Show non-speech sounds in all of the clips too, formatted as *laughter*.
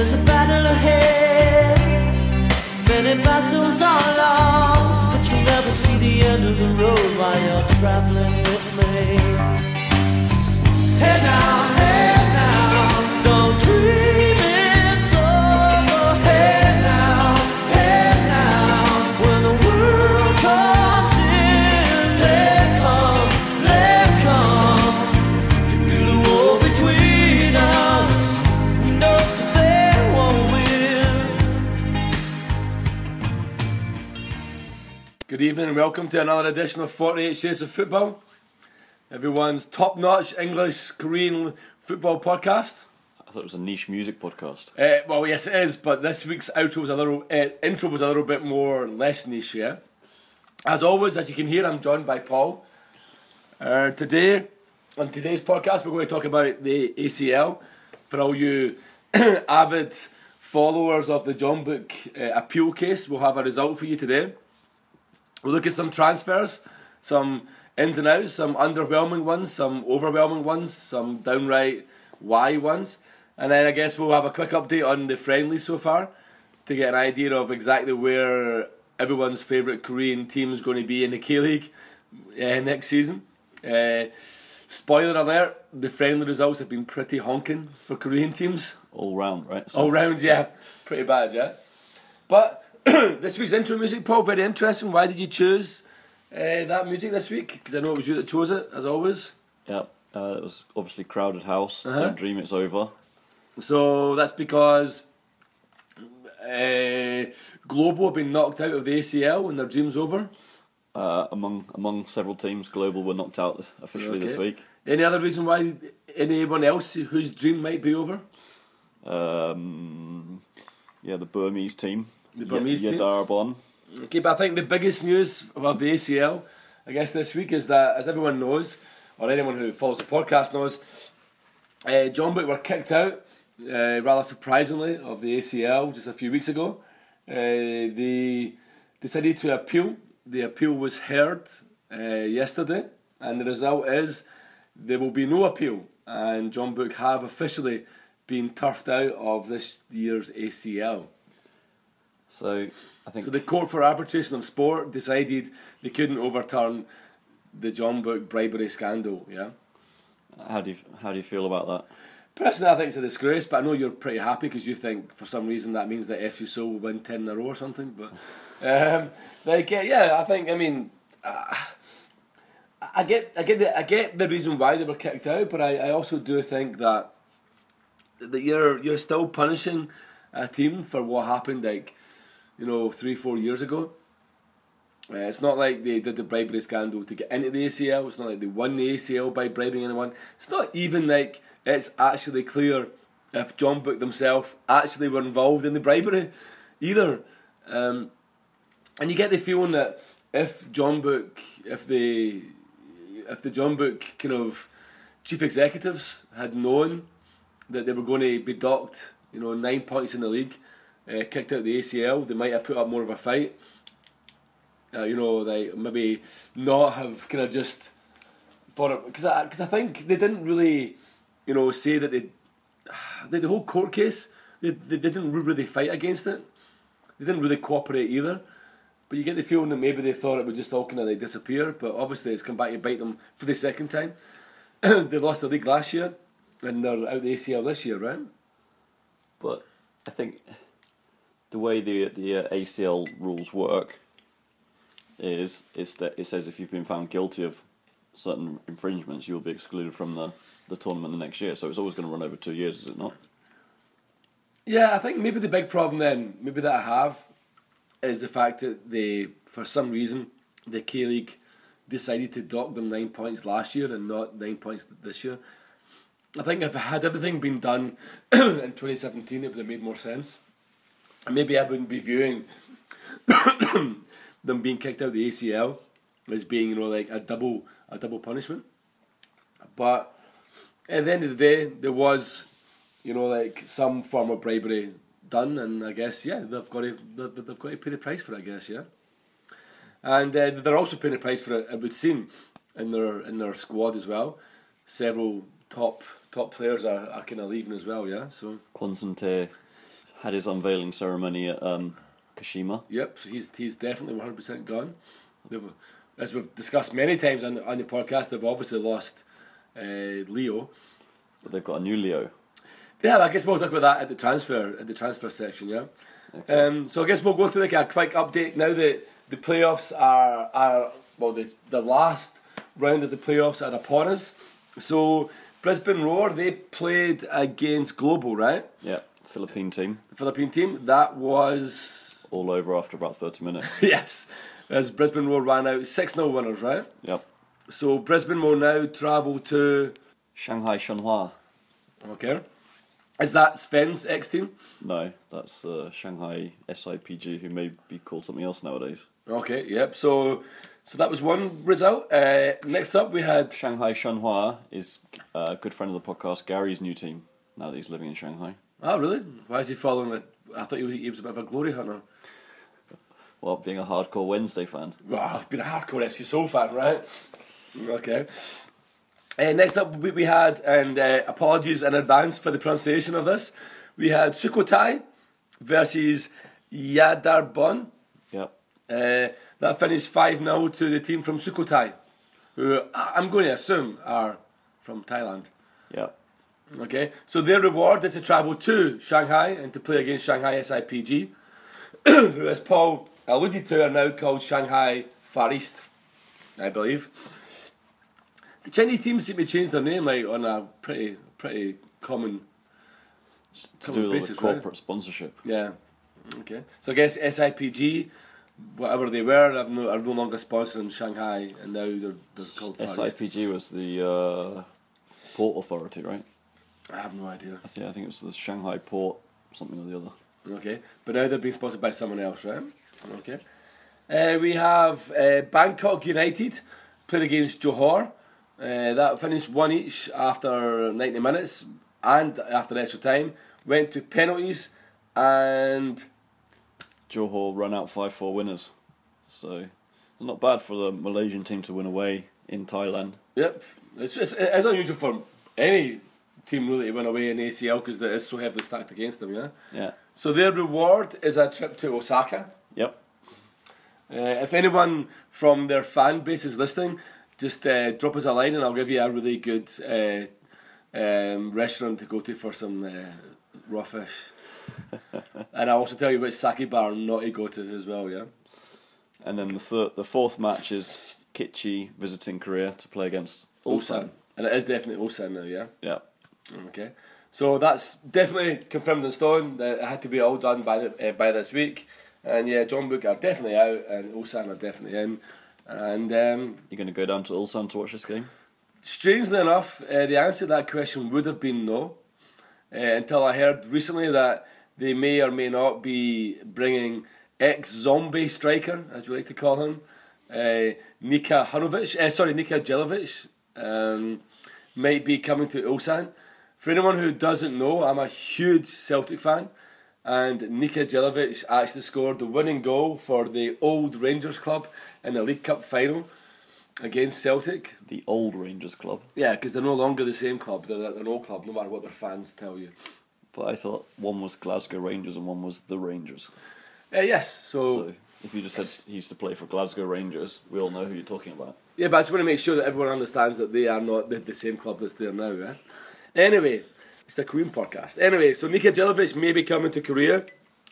There's a battle ahead. Many battles are lost, but you'll never see the end of the road while you're traveling with me. Hey now, hey Good evening and welcome to another edition of 48 Shades of Football. Everyone's top notch English Korean football podcast. I thought it was a niche music podcast. Uh, well, yes, it is, but this week's outro was a little, uh, intro was a little bit more less niche, yeah. As always, as you can hear, I'm joined by Paul. Uh, today, on today's podcast, we're going to talk about the ACL. For all you *clears throat* avid followers of the Jeonbuk uh, appeal case, we'll have a result for you today. We'll look at some transfers, some ins and outs, some underwhelming ones, some overwhelming ones, some downright why ones. And then I guess we'll have a quick update on the friendly so far to get an idea of exactly where everyone's favourite Korean team is going to be in the K League uh, next season. Uh, spoiler alert, the friendly results have been pretty honking for Korean teams. All round, right? So All round, yeah. Pretty bad, yeah. But *coughs* this week's intro music, Paul, very interesting. Why did you choose uh, that music this week? Because I know it was you that chose it, as always. Yeah, uh, it was obviously Crowded House. Uh-huh. Don't dream it's over. So that's because uh, Global have been knocked out of the ACL and their dream's over. Uh, among among several teams, Global were knocked out this, officially this week. Any other reason why anyone else whose dream might be over? Um, yeah, the Burmese team. The Burmese team? Yadarbon. Okay, but I think the biggest news of the ACL, I guess this week, is that as everyone knows, or anyone who follows the podcast knows, uh, Jeonbuk were kicked out, uh, rather surprisingly, of the ACL just a few weeks ago. Uh, they decided to appeal. The appeal was heard uh, yesterday, and the result is there will be no appeal, and Jeonbuk have officially been turfed out of this year's ACL. So I think So the Court for Arbitration of Sport decided they couldn't overturn the Jeonbuk bribery scandal. Yeah. how do you how do you feel about that? Personally, I think it's a disgrace, but I know you're pretty happy because you think for some reason that means that FC Seoul will win ten in a row or something. But um, like, yeah, yeah, I think I mean. Uh, I get, I get, the, I get the reason why they were kicked out, but I, I also do think that that you're you're still punishing a team for what happened like you know three four years ago. Uh, it's not like they did the bribery scandal to get into the ACL. It's not like they won the ACL by bribing anyone. It's not even like it's actually clear if Jeonbuk themselves actually were involved in the bribery either. Um, and you get the feeling that if Jeonbuk, if the if the Jeonbuk kind of chief executives had known that they were going to be docked, you know, nine points in the league, uh, kicked out the ACL, they might have put up more of a fight. Uh, you know, like maybe not have kind of just thought it because I because I think they didn't really, you know, say that they, *sighs* the, the whole court case they, they didn't really fight against it. They didn't really cooperate either. But you get the feeling that maybe they thought it would just all kind of like disappear. But obviously, it's come back to bite them for the second time. *clears throat* they lost the league last year, and they're out the ACL this year, right? But I think the way the the uh, ACL rules work is is that it says if you've been found guilty of certain infringements, you will be excluded from the, the tournament the next year. So it's always going to run over two years, is it not? Yeah, I think maybe the big problem then, maybe that I have, is the fact that they, for some reason, the K League decided to dock them nine points last year and not nine points this year. I think if had everything been done *clears throat* in 2017, it would have made more sense. Maybe I wouldn't be viewing *coughs* them being kicked out of the ACL as being, you know, like a double a double punishment. But at the end of the day, there was, you know, like some form of bribery done, and I guess yeah, they've got to they've, they've got to pay the price for it. I guess yeah, and uh, they're also paying the price for it. It would seem in their in their squad as well. Several top top players are, are kind of leaving as well. Yeah, so Constante, had his unveiling ceremony at um, Kashima. Yep, so he's he's definitely one hundred percent gone. They've, as we've discussed many times on the, on the podcast, they've obviously lost uh, Leo. But they've got a new Leo. Yeah, I guess we'll talk about that at the transfer at the transfer section. Yeah. Um, so I guess we'll go through like a quick update now that the playoffs are are well the the last round of the playoffs are upon us. So Brisbane Roar they played against Global, right? Yeah, Philippine team. The Philippine team. That was All over after about 30 minutes. *laughs* yes. As Brisbane Roar ran out six 0 winners, right? yep. So Brisbane will now travel to Shanghai Shenhua. okay. Is that Sven's ex team? No, that's uh, Shanghai SIPG, who may be called something else nowadays. Okay, yep. So so that was one result. Uh, next up we had Shanghai Shenhua is uh, a good friend of the podcast, Gary's new team, now that he's living in Shanghai. Oh really? Why is he following it? I thought he was, he was a bit of a glory hunter. Well, being a hardcore Wednesday fan. Well, I've been a hardcore FC Seoul fan, right? Okay. Uh, next up, we, we had, and uh, apologies in advance for the pronunciation of this, we had Sukhothai versus Yadarbon. Yep. Uh, that finished 5 0 to the team from Sukhothai, who I'm going to assume are from Thailand. Yep. Okay, so their reward is to travel to Shanghai and to play against Shanghai SIPG, *clears throat* who, as Paul alluded to, are now called Shanghai Far East, I believe. The Chinese teams seem to change their name like on a pretty pretty common To common do with basis, right? corporate sponsorship. Yeah. Okay. So I guess SIPG, whatever they were, are no, are no longer sponsoring Shanghai, and now they're, they're called Far East. SIPG was the uh, port authority, right? I have no idea. I think I think it was the Shanghai port, something or the other. Okay, but now they're being sponsored by someone else, right? Okay. Uh, we have uh, Bangkok United played against Johor. Uh, that finished one each after 90 minutes and after extra time. Went to penalties and Johor run out five four winners, so not bad for the Malaysian team to win away in Thailand. yep, it's just it's unusual for any team really to win away in ACL because it is so heavily stacked against them. Yeah. Yeah. So their reward is a trip to Osaka. Yep. Uh, if anyone from their fan base is listening, just uh, drop us a line and I'll give you a really good uh, um, restaurant to go to for some uh, raw fish. *laughs* and I'll also tell you about sake bar not to go to as well, yeah? And then the third, the fourth match is Kitchee visiting Korea to play against Ulsan. And it is definitely Ulsan now, yeah? Yeah. Okay. So that's definitely confirmed in stone that it had to be all done by the, uh, by this week. And yeah, John Book are definitely out and Ulsan are definitely in. And um, You're going to go down to Ulsan to watch this game? Strangely enough, uh, the answer to that question would have been no, uh, until I heard recently that they may or may not be bringing ex-zombie striker, as we like to call him, uh, Nika Hanovic, uh, sorry, Nika Jelavić, um, might be coming to Ulsan. For anyone who doesn't know, I'm a huge Celtic fan, and Nika Jelavić actually scored the winning goal for the old Rangers club in the League Cup final against Celtic. The old Rangers club. Yeah, because they're no longer the same club. They're, they're an old club, no matter what their fans tell you. But I thought one was Glasgow Rangers and one was the Rangers. Uh, yes, so, So if you just said he used to play for Glasgow Rangers, we all know who you're talking about. yeah, but I just want to make sure that everyone understands that they are not the, the same club that's there now. Eh? Anyway, it's a Korean podcast. Anyway, so Nika Jelavić may be coming to Korea.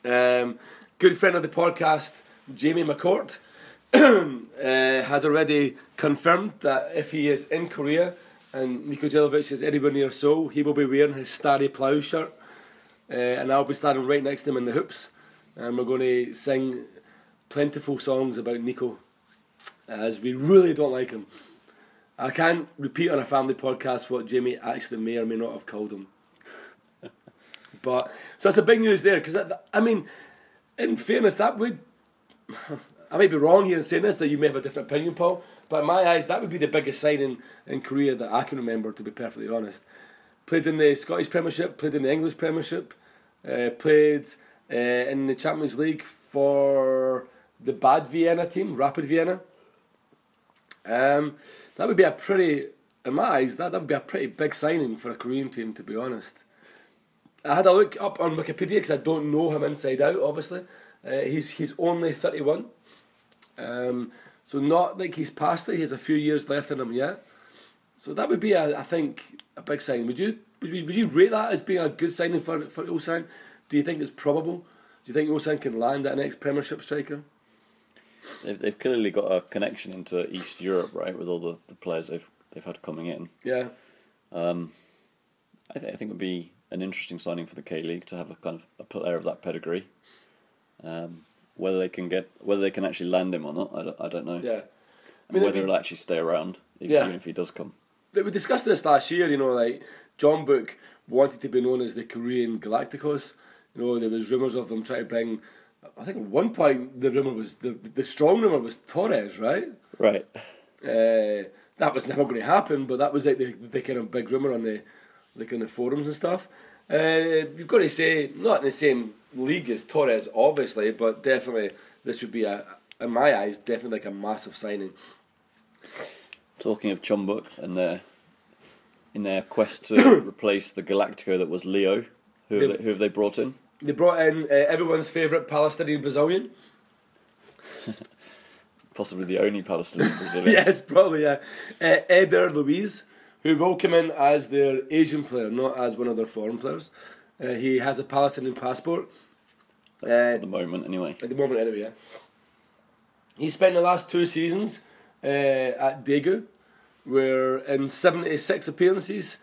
Um, good friend of the podcast, Jamie McCourt, *clears throat* uh, has already confirmed that if he is in Korea and Niko Jelavić is anywhere near Seoul, he will be wearing his Starry Plough shirt. Uh, and I'll be standing right next to him in the hoops. And we're going to sing plentiful songs about Nico, as we really don't like him. I can't repeat on a family podcast what Jamie actually may or may not have called him. *laughs* but so that's a big news there because I mean, in fairness, that would *laughs* I might be wrong here in saying this that you may have a different opinion, Paul. But in my eyes, that would be the biggest signing in Korea that I can remember. To be perfectly honest, played in the Scottish Premiership, played in the English Premiership, uh, played uh, in the Champions League for the bad Vienna team, Rapid Vienna. Um, that would be a pretty, in my eyes, that, that would be a pretty big signing for a Korean team, to be honest. I had a look up on Wikipedia because I don't know him inside out. Obviously, uh, he's he's only thirty one, um, so not like he's past it. He has a few years left in him yet. So that would be, a, I think, a big sign. Would you would would you rate that as being a good signing for for Ulsan? Do you think it's probable? Do you think Ulsan can land that next Premiership striker? They've, they've clearly got a connection into East Europe, right, with all the, the players they've they've had coming in. Yeah, Um, I, th- I think it would be an interesting signing for the K League to have a kind of a player of that pedigree. Um, whether they can get whether they can actually land him or not, I don't, I don't know. yeah. And mean, whether be- he'll actually stay around, even, Yeah. even if he does come. we discussed this last year. You know, like Jeonbuk wanted to be known as the Korean Galacticos. You know, there was rumours of them trying to bring. I think at one point the rumour was the the strong rumour was Torres, right? Right. Uh, that was never going to happen, but that was like the, the kind of big rumour on the the kind of forums and stuff. Uh, you've got to say, not in the same league as Torres, obviously, but definitely this would be a, in my eyes, definitely like a massive signing. Talking of Jeonbuk and their in their quest to *coughs* replace the Galactico that was Leo, who have they, who have they brought in? They brought in uh, everyone's favourite Palestinian Brazilian. *laughs* Possibly the only Palestinian Brazilian. *laughs* yes, probably, yeah. Uh, Eder Luiz, who will come in as their Asian player, not as one of their foreign players. Uh, he has a Palestinian passport. Uh, At the moment, anyway. at the moment, anyway, yeah. He spent the last two seasons uh, at Daegu, where in 76 appearances,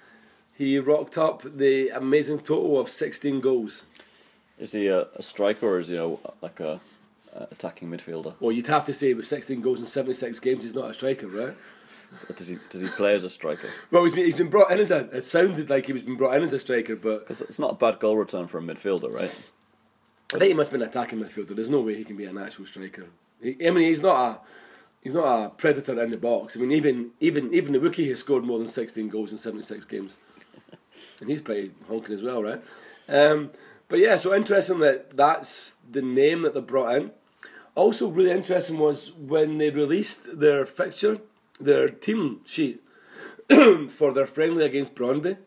he rocked up the amazing total of 16 goals. Is he a, a striker or is he a, like a, a attacking midfielder? Well, you'd have to say with 16 goals in 76 games, he's not a striker, right? Does he does he play as a striker? Well, he's been, he's been brought in as a. It sounded like he was been brought in as a striker, but Because it's not a bad goal return for a midfielder, right? I think he must be an attacking midfielder. There's no way he can be an actual striker. He, I mean, he's not a he's not a predator in the box. I mean, even even even the rookie has scored more than 16 goals in 76 games, and he's pretty honking as well, right? Um, but yeah, so interesting that that's the name that they brought in. Also, really interesting was when they released their fixture, their team sheet *clears throat* for their friendly against Brøndby.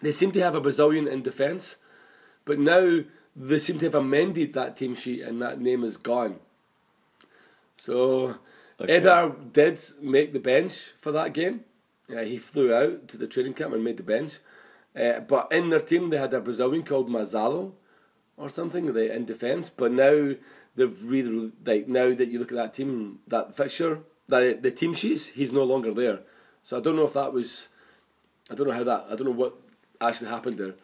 They seem to have a Brazilian in defence, but now they seem to have amended that team sheet and that name is gone. So Okay. Eder did make the bench for that game. Uh, he flew out to the training camp and made the bench. Uh, but in their team, they had a Brazilian called Mazzalo or something they, in defence. But now they've really like now that you look at that team, that fixture, that the team sheets, he's no longer there. So I don't know if that was, I don't know how that, I don't know what actually happened there.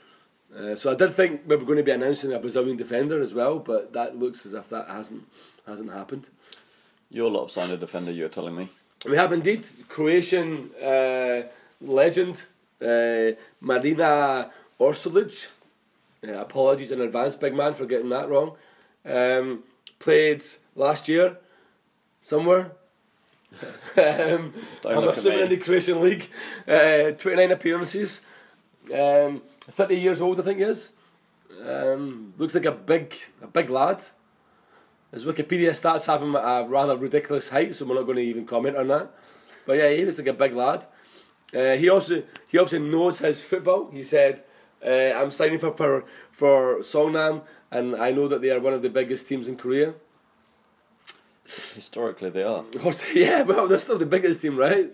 Uh, so I did think we were going to be announcing a Brazilian defender as well, but that looks as if that hasn't hasn't happened. Your lot have signed a defender, you're telling me. We have indeed Croatian uh, legend uh, Marina Orsulic. Uh, apologies in advance, big man, for getting that wrong. Um, played last year somewhere. um, I'm assuming in the Croatian league. Uh, 29 appearances. Um, 30 years old, I think he is. Um, looks like a big, a big lad. His Wikipedia stats have him at a rather ridiculous height, so we're not going to even comment on that. But yeah, he looks like a big lad. Uh, he also he obviously knows his football. He said, uh, "I'm signing for for for Songnam, and I know that they are one of the biggest teams in Korea." Historically, they are. *laughs* Yeah, well, they're still the biggest team, right?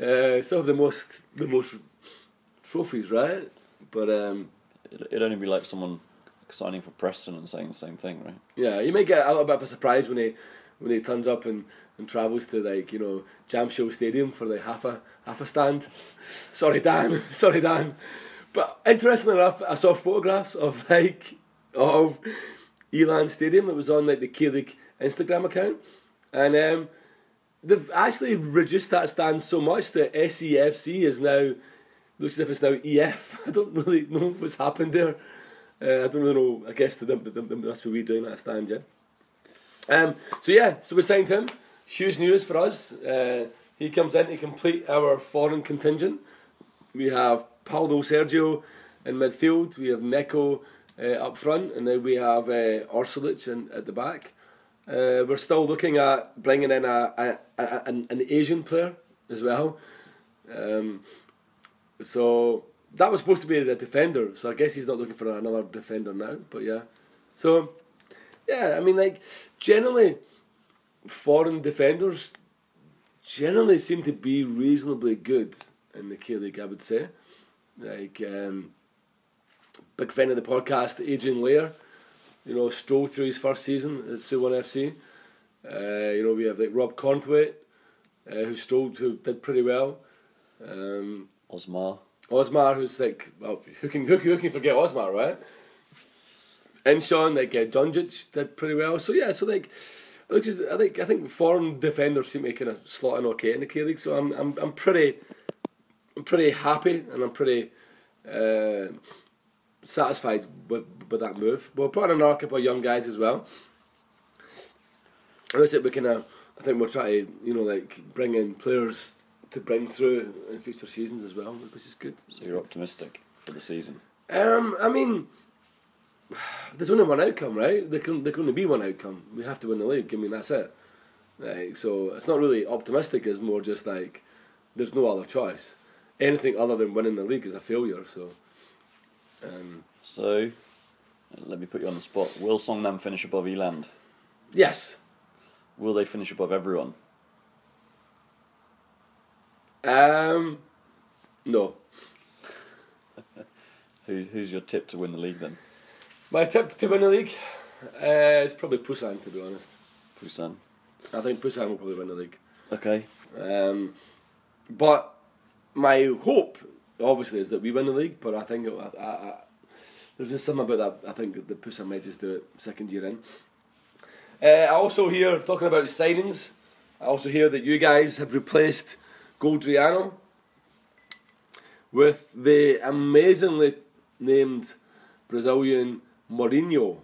Uh, still have the most the most trophies, right? But um, It'd it'd only be like someone signing for Preston and saying the same thing, right? Yeah, you may get a little bit of a surprise when he when he turns up and, and travels to like you know Jamshil Stadium for like half a half a stand. Sorry, Dan. *laughs* Sorry, Dan. But interesting enough, I saw photographs of like of E-Land Stadium. It was on like the K League Instagram account, and um, they've actually reduced that stand so much that SEFC is now looks as if it's now EF. *laughs* I don't really know what's happened there. Uh, I don't really know. I guess the, the, the, the, that's what we're doing that stand, yeah. Um, so yeah, so we signed him. Huge news for us. Uh, he comes in to complete our foreign contingent. We have Paulo Sergio in midfield. We have Neko uh, up front, and then we have uh, Orsulic in, at the back. Uh, we're still looking at bringing in a, a, a an, an Asian player as well. Um, so that was supposed to be the defender, so I guess he's not looking for another defender now. But yeah, so yeah, I mean, like generally, foreign defenders generally seem to be reasonably good in the K League. I would say, like um, big fan of the podcast, Adrian Leijer. You know, strolled through his first season at Suwon FC. Uh, you know, we have like Rob Cornthwaite, uh, who strolled, who did pretty well. Um, Osmar. Osmar, who's like, well, who can who, who can forget Osmar, right? And Sean, like uh, Dunjic did pretty well. So yeah, so like, which is I think I think foreign defenders seem to kind of slot in okay in the K League. So I'm I'm I'm pretty I'm pretty happy and I'm pretty uh, satisfied with with that move. We're putting another couple of young guys as well. And that's it. We of I think we're trying to you know like bring in players to bring through in future seasons as well, which is good. So you're optimistic for the season. Um, I mean, there's only one outcome, right? There can there can only be one outcome. We have to win the league. I mean, that's it. Like, so it's not really optimistic. It's more just like there's no other choice. Anything other than winning the league is a failure. So, um, So, let me put you on the spot. Will Songnam finish above E-Land? yes. Will they finish above everyone? Um, no. *laughs* Who, who's your tip to win the league then? My tip to win the league uh, is probably Busan. To be honest, Busan. I think Busan will probably win the league. Okay. Um, but my hope, obviously, is that we win the league. But I think it, I, I, there's just something about that. I think that the Pusa might just do it second year in. Uh, I also hear talking about signings. I also hear that you guys have replaced Goldriano with the amazingly named Brazilian Mourinho,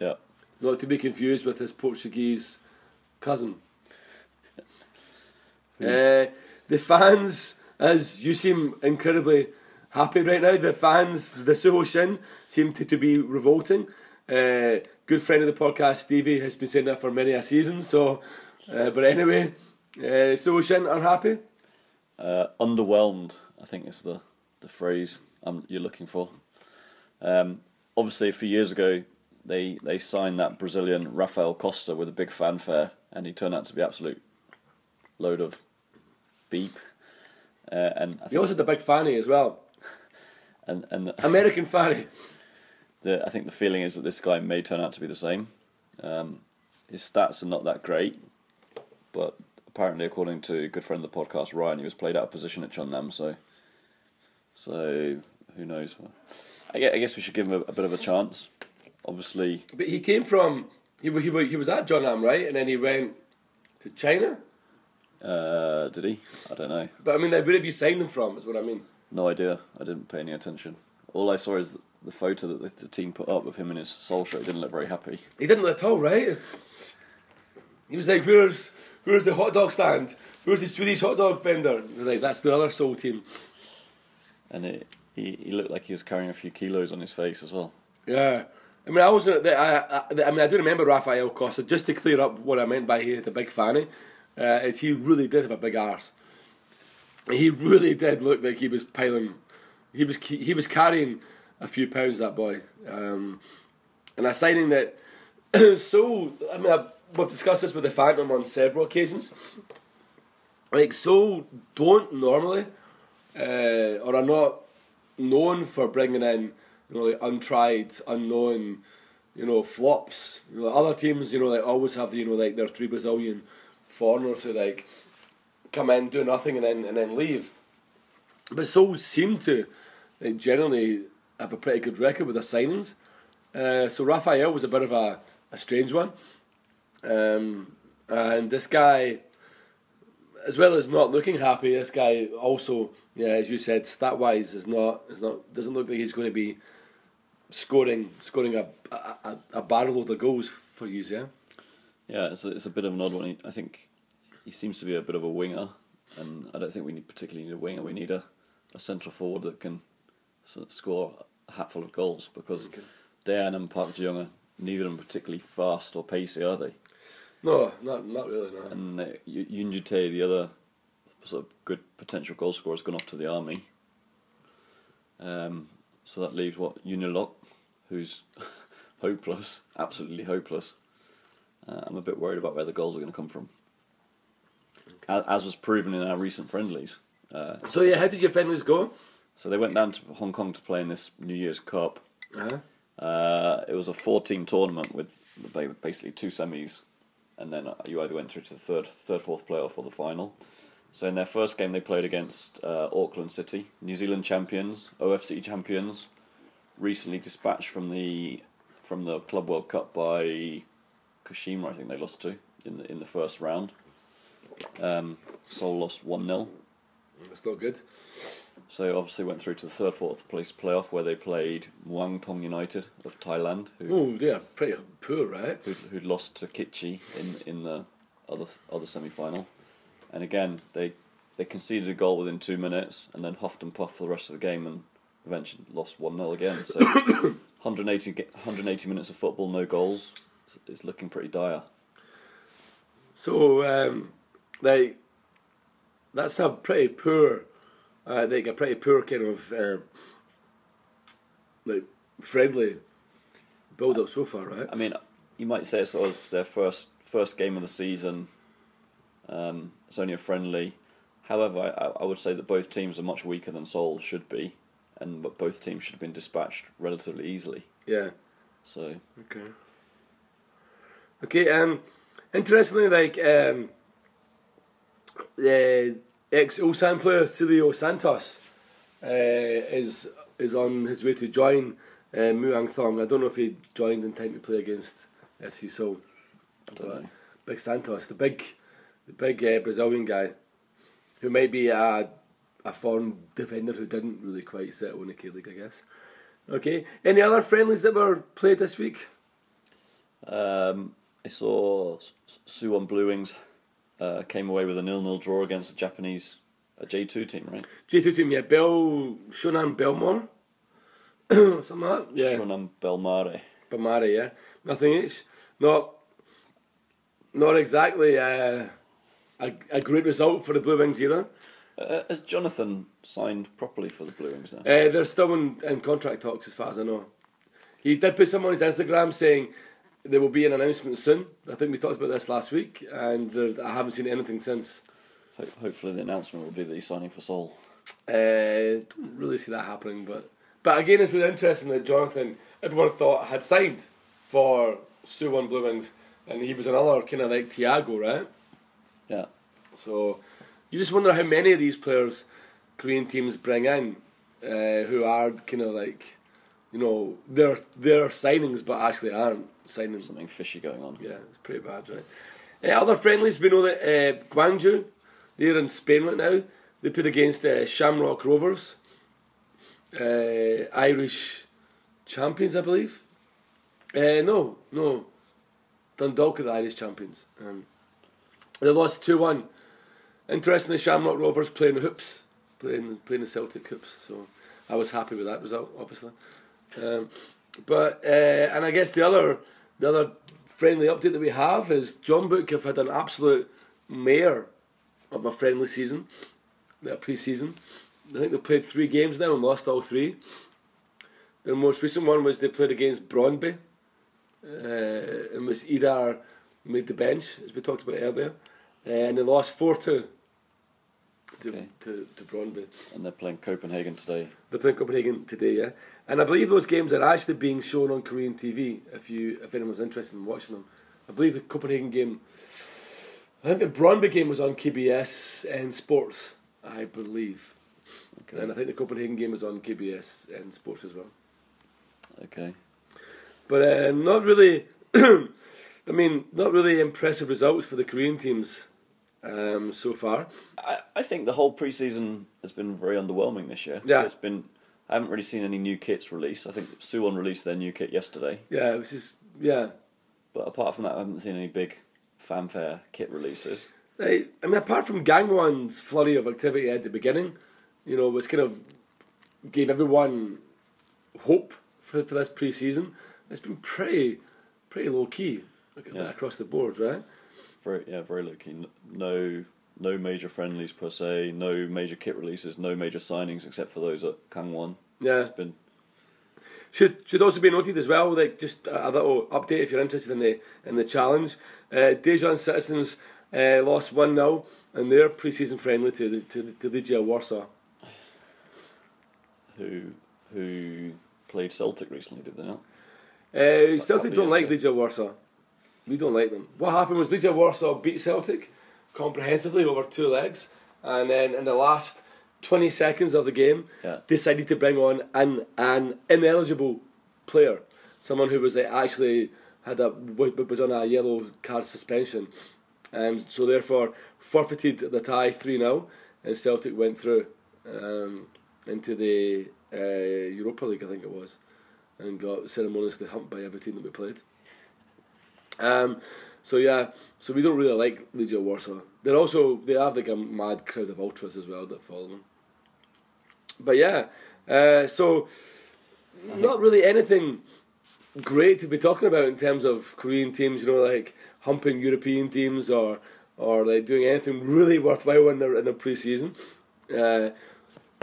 Yeah. not to be confused with his Portuguese cousin. Uh, the fans, as you seem incredibly happy right now, the fans, the Suho Shin, seem to, to be revolting. Uh, good friend of the podcast, Stevie, has been saying that for many a season. So, uh, but anyway, uh, Suho Shin unhappy. Uh, underwhelmed, I think is the, the phrase um, you're looking for. Um, obviously, a few years ago, they, they signed that Brazilian Rafael Costa with a big fanfare, and he turned out to be absolute load of beep. Uh, and I He also had the big fanny as well, *laughs* and, and American fanny. *laughs* the, I think the feeling is that this guy may turn out to be the same. Um, his stats are not that great, but apparently, according to a good friend of the podcast, Ryan, he was played out of position at Chungnam, so so who knows? I gue- I guess we should give him a, a bit of a chance. Obviously, But he came from he he he was at Jeonnam right, and then he went to China. uh, did he? I don't know. But I mean, where have you signed him from? Is what I mean. No idea. I didn't pay any attention. All I saw is the photo that the, the team put up of him in his Seoul shirt. He didn't look very happy. He didn't look at all, right? He was like, "Where's where's the hot dog stand? Where's the Swedish hot dog vendor?" Like that's the other Seoul team. And it, he, he looked like he was carrying a few kilos on his face as well. Yeah. I mean, I was. I, I, I mean, I do remember Rafael Costa. Just to clear up what I meant by he had a big fanny, uh, is he really did have a big arse. He really did look like he was piling. He was he was carrying a few pounds. That boy, um, and a signing that. *clears throat* so I mean, I, we've discussed this with the Phantom on several occasions. Like so, don't normally, uh, or are not known for bringing in you know like untried, unknown, you know flops. You know, other teams, you know, like always have you know like their three Brazilian foreigners who like come in, do nothing, and then and then leave. But so seem to generally have a pretty good record with their signings. Uh, so Raphael was a bit of a, a strange one, um, and this guy as well as not looking happy, this guy also, yeah, as you said, stat wise, is not is not doesn't look like he's going to be scoring scoring a a, a, a barrel of goals for you, yeah. Yeah, it's a, it's a bit of an odd one. I think he seems to be a bit of a winger, and I don't think we need particularly need a winger. We need a, a central forward that can score a hatful of goals because Okay. Dejan and Park Chu-young are neither of them particularly fast or pacey, are they? No, not not really. No. And uh, Yu- Yoon Jae, the other sort of good potential goal scorer, has gone off to the army. Um, so that leaves what Yun Il-lok, who's *laughs* hopeless, absolutely hopeless. Uh, I'm a bit worried about where the goals are going to come from, as, as was proven in our recent friendlies. Uh, So yeah, how did your friendlies go? so they went down to Hong Kong to play in this New Year's Cup. Uh-huh. Uh, it was a four-team tournament with basically two semis, and then you either went through to the third, third, fourth playoff or the final. So in their first game, they played against uh, Auckland City, New Zealand champions, OFC champions, recently dispatched from the from the Club World Cup by Kashima. I think they lost to in the in the first round. Um, Seoul lost one 0 That's not good. so obviously went through to the third, fourth place playoff where they played Muang Thong United of Thailand, who Oh, they're pretty poor, right? who'd, who'd lost to Kitchee in in the other other semi final, and again they they conceded a goal within two minutes and then huffed and puffed for the rest of the game and eventually lost one 0 again. So *coughs* 180, 180 minutes of football, no goals. It's, it's looking pretty dire. So, um, like, that's a pretty poor, uh, like a pretty poor kind of, um, like, friendly build up so far, right? I mean, you might say it's, sort of, it's their first first game of the season. Um, it's only a friendly. However, I, I would say that both teams are much weaker than Seoul should be, and but both teams should have been dispatched relatively easily. Yeah. So Okay. Okay. Um. Interestingly, like um, the ex Ulsan player Silio Santos uh, is is on his way to join uh, Muang Thong. I don't know if he joined in time to play against FC Seoul. I don't know. Big Santos, the big, the big uh, Brazilian guy, who might be a a foreign defender who didn't really quite settle in the K League, I guess. Okay. Any other friendlies that were played this week? Um, I saw Suwon Blue Wings uh, came away with a nil-nil draw against the Japanese a J two team, right? J2 team, yeah, Bell, Shonan Belmore, *clears throat* something like that. Yeah, Shonan Bellmare. Bamari, yeah. Nothing each. Not, not exactly uh, a, a great result for the Blue Wings either. Uh, has Jonathan signed properly for the Blue Wings now? Uh, they're still in, in contract talks as far as I know. He did put something on his Instagram saying there will be an announcement soon. I think we talked about this last week, and there, I haven't seen anything since. Ho- hopefully, the announcement will be that he's signing for Seoul. Uh, don't really see that happening, but but again, it's really interesting that Jonathan, everyone thought had signed for Suwon Blue Wings, and he was another kind of like Tiago, right? Yeah. So you just wonder how many of these players Korean teams bring in, uh, who are kind of like, you know, they're they're signings but actually aren't signings. Something fishy going on. Yeah, it's pretty bad, right? Uh, other friendlies, we know that uh, Guangzhou, they're in Spain right now. They played against uh, Shamrock Rovers, uh, Irish champions, I believe. Uh, no, no, Dundalk are the Irish champions. Um, they lost two one. Interestingly, Shamrock Rovers playing the hoops, playing playing the Celtic hoops. So I was happy with that result, obviously. Um, but uh, and I guess the other the other friendly update that we have is Jeonbuk have had an absolute mare of a friendly season, their pre-season. I think they played three games now and lost all three. Their most recent one was they played against Brondby, uh, and was either made the bench as we talked about earlier, and they lost four two. To, Okay. to, to Brondby. And they're playing Copenhagen today. They're playing Copenhagen today, yeah. And I believe those games are actually being shown on Korean TV. If you, if anyone's interested in watching them, I believe the Copenhagen game. I think the Brøndby game was on KBS and Sports. I believe, Okay. and I think the Copenhagen game was on KBS and Sports as well. Okay. But uh, not really. *clears throat* I mean, not really impressive results for the Korean teams um, so far. I, I think the whole preseason has been very underwhelming this year. Yeah. It's been. I haven't really seen any new kits released. I think Suwon released their new kit yesterday, Yeah, which is yeah. but apart from that, I haven't seen any big fanfare kit releases. I, I mean, apart from Gangwon's flurry of activity at the beginning, you know, was kind of gave everyone hope for, for this pre-season. It's been pretty, pretty low key Yeah. across the board, right? Very yeah, very low key. No no major friendlies per se. No major kit releases. No major signings except for those at Kangwon. Yeah. It's been Should should also be noted as well, like just a, little update if you're interested in the in the challenge. Uh, Daejeon Citizens uh, lost one 0 in their pre-season friendly to the, to to Legia Warsaw. who who played Celtic recently, did they not? Uh, a Celtic don't like Legia Warsaw. We don't like them. What happened was Legia Warsaw beat Celtic comprehensively over two legs, and then in the last twenty seconds of the game, Yeah. decided to bring on an an ineligible player, someone who was like, actually had a was on a yellow card suspension, and so therefore forfeited the tie three 0 and Celtic went through um, into the uh, Europa League, I think it was, and got ceremoniously humped by every team that we played. Um, so yeah, so we don't really like Legia Warsaw. They're also they have like a mad crowd of ultras as well that follow them. But yeah, uh, so not really anything great to be talking about in terms of Korean teams. You know, like humping European teams or or like doing anything really worthwhile in their in the pre-season. Uh,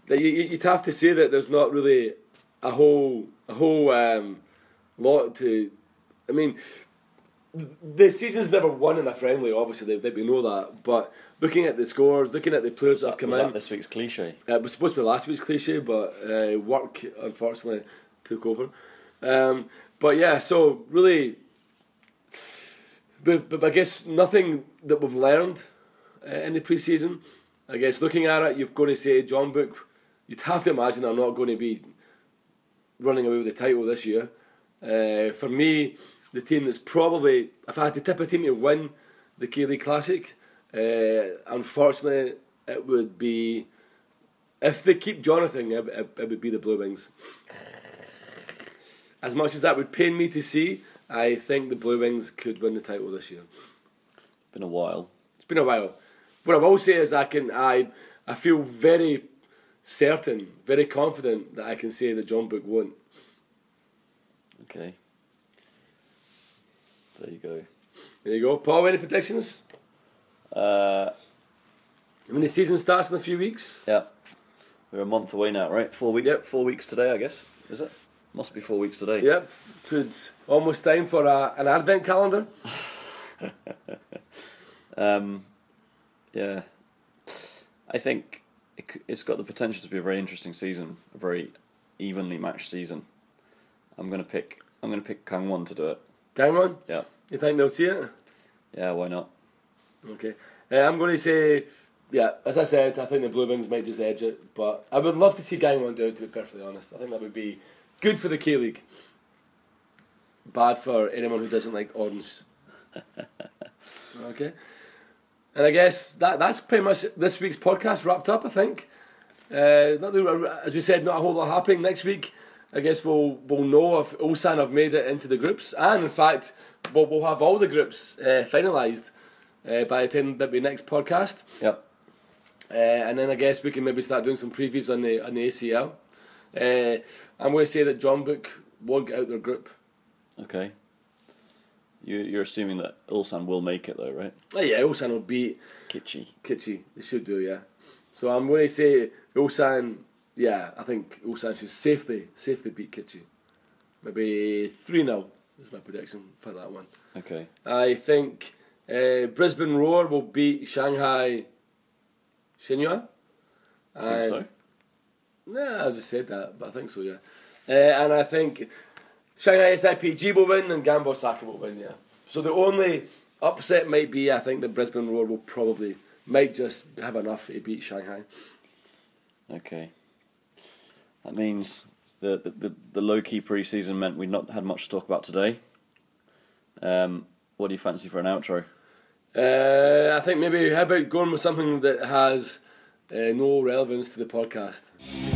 you- you'd have to say that there's not really a whole a whole um, lot to. I mean, the season's never won in a friendly. Obviously, they, they, we know that. But looking at the scores, looking at the players that have come was in, that this week's cliche? uh, it was supposed to be last week's cliche, but uh, work unfortunately took over. Um, but yeah, so really, but, but I guess nothing that we've learned uh, in the pre-season. I guess looking at it, you're going to say Jeonbuk. You'd have to imagine I'm not going to be running away with the title this year. Uh, for me, the team that's probably, if I had to tip a team to win the K League Classic, uh, unfortunately, it would be if they keep Jonathan, it, it, it would be the Blue Wings. As much as that would pain me to see, I think the Blue Wings could win the title this year. Been a while. It's been a while. What I will say is I can I I feel very certain, very confident that I can say that Jeonbuk won't. Okay. There you go. There you go. Paul, any predictions? Uh, I mean the season starts in a few weeks. yeah. We're a month away now, right? Four weeks. Yep. Four weeks today, I guess. Is it? Must be four weeks today. Yep. Good. Almost time for a, an advent calendar. *laughs* Um, yeah. I think it, it's got the potential to be a very interesting season, a very evenly matched season. I'm gonna pick. I'm gonna pick Kang Kangwon to do it. Gangwon. Yeah. You think they'll see it? Yeah. Why not? Okay. Uh, I'm going to say, yeah, as I said, I think the Blue Wings might just edge it, but I would love to see Gang Gangwon do it, to be perfectly honest. I think that would be good for the K League. Bad for anyone who doesn't like orange. *laughs* okay. And I guess that that's pretty much this week's podcast wrapped up, I think. Uh, not the, as we said, not a whole lot happening next week. I guess we'll we'll know if Ulsan have made it into the groups, and in fact, we'll, we'll have all the groups uh, finalised uh, by the time that we next podcast. Yep. Uh, and then I guess we can maybe start doing some previews on the on the ACL. Uh, I'm going to say that Jeonbuk won't get out their group. Okay. You, you're assuming that Ulsan will make it though, right? Oh yeah, Ulsan will beat Kitchee. Kitchee. They should do, yeah. So I'm going to say Ulsan. Yeah, I think Ulsan should safely safely beat Kitchee. Maybe three 0 is my prediction for that one. Okay. I think uh, Brisbane Roar will beat Shanghai Shenhua. I think so. Nah, I just said that, but I think so, yeah. Uh, and I think Shanghai SIPG will win and Gamba Osaka will win, yeah. So the only upset might be, I think, that Brisbane Roar will probably, might just have enough to beat Shanghai. Okay. That means the the, the, the low key pre-season meant we'd not had much to talk about today. Um, what do you fancy for an outro? Uh, I think maybe, how about going with something that has uh, no relevance to the podcast?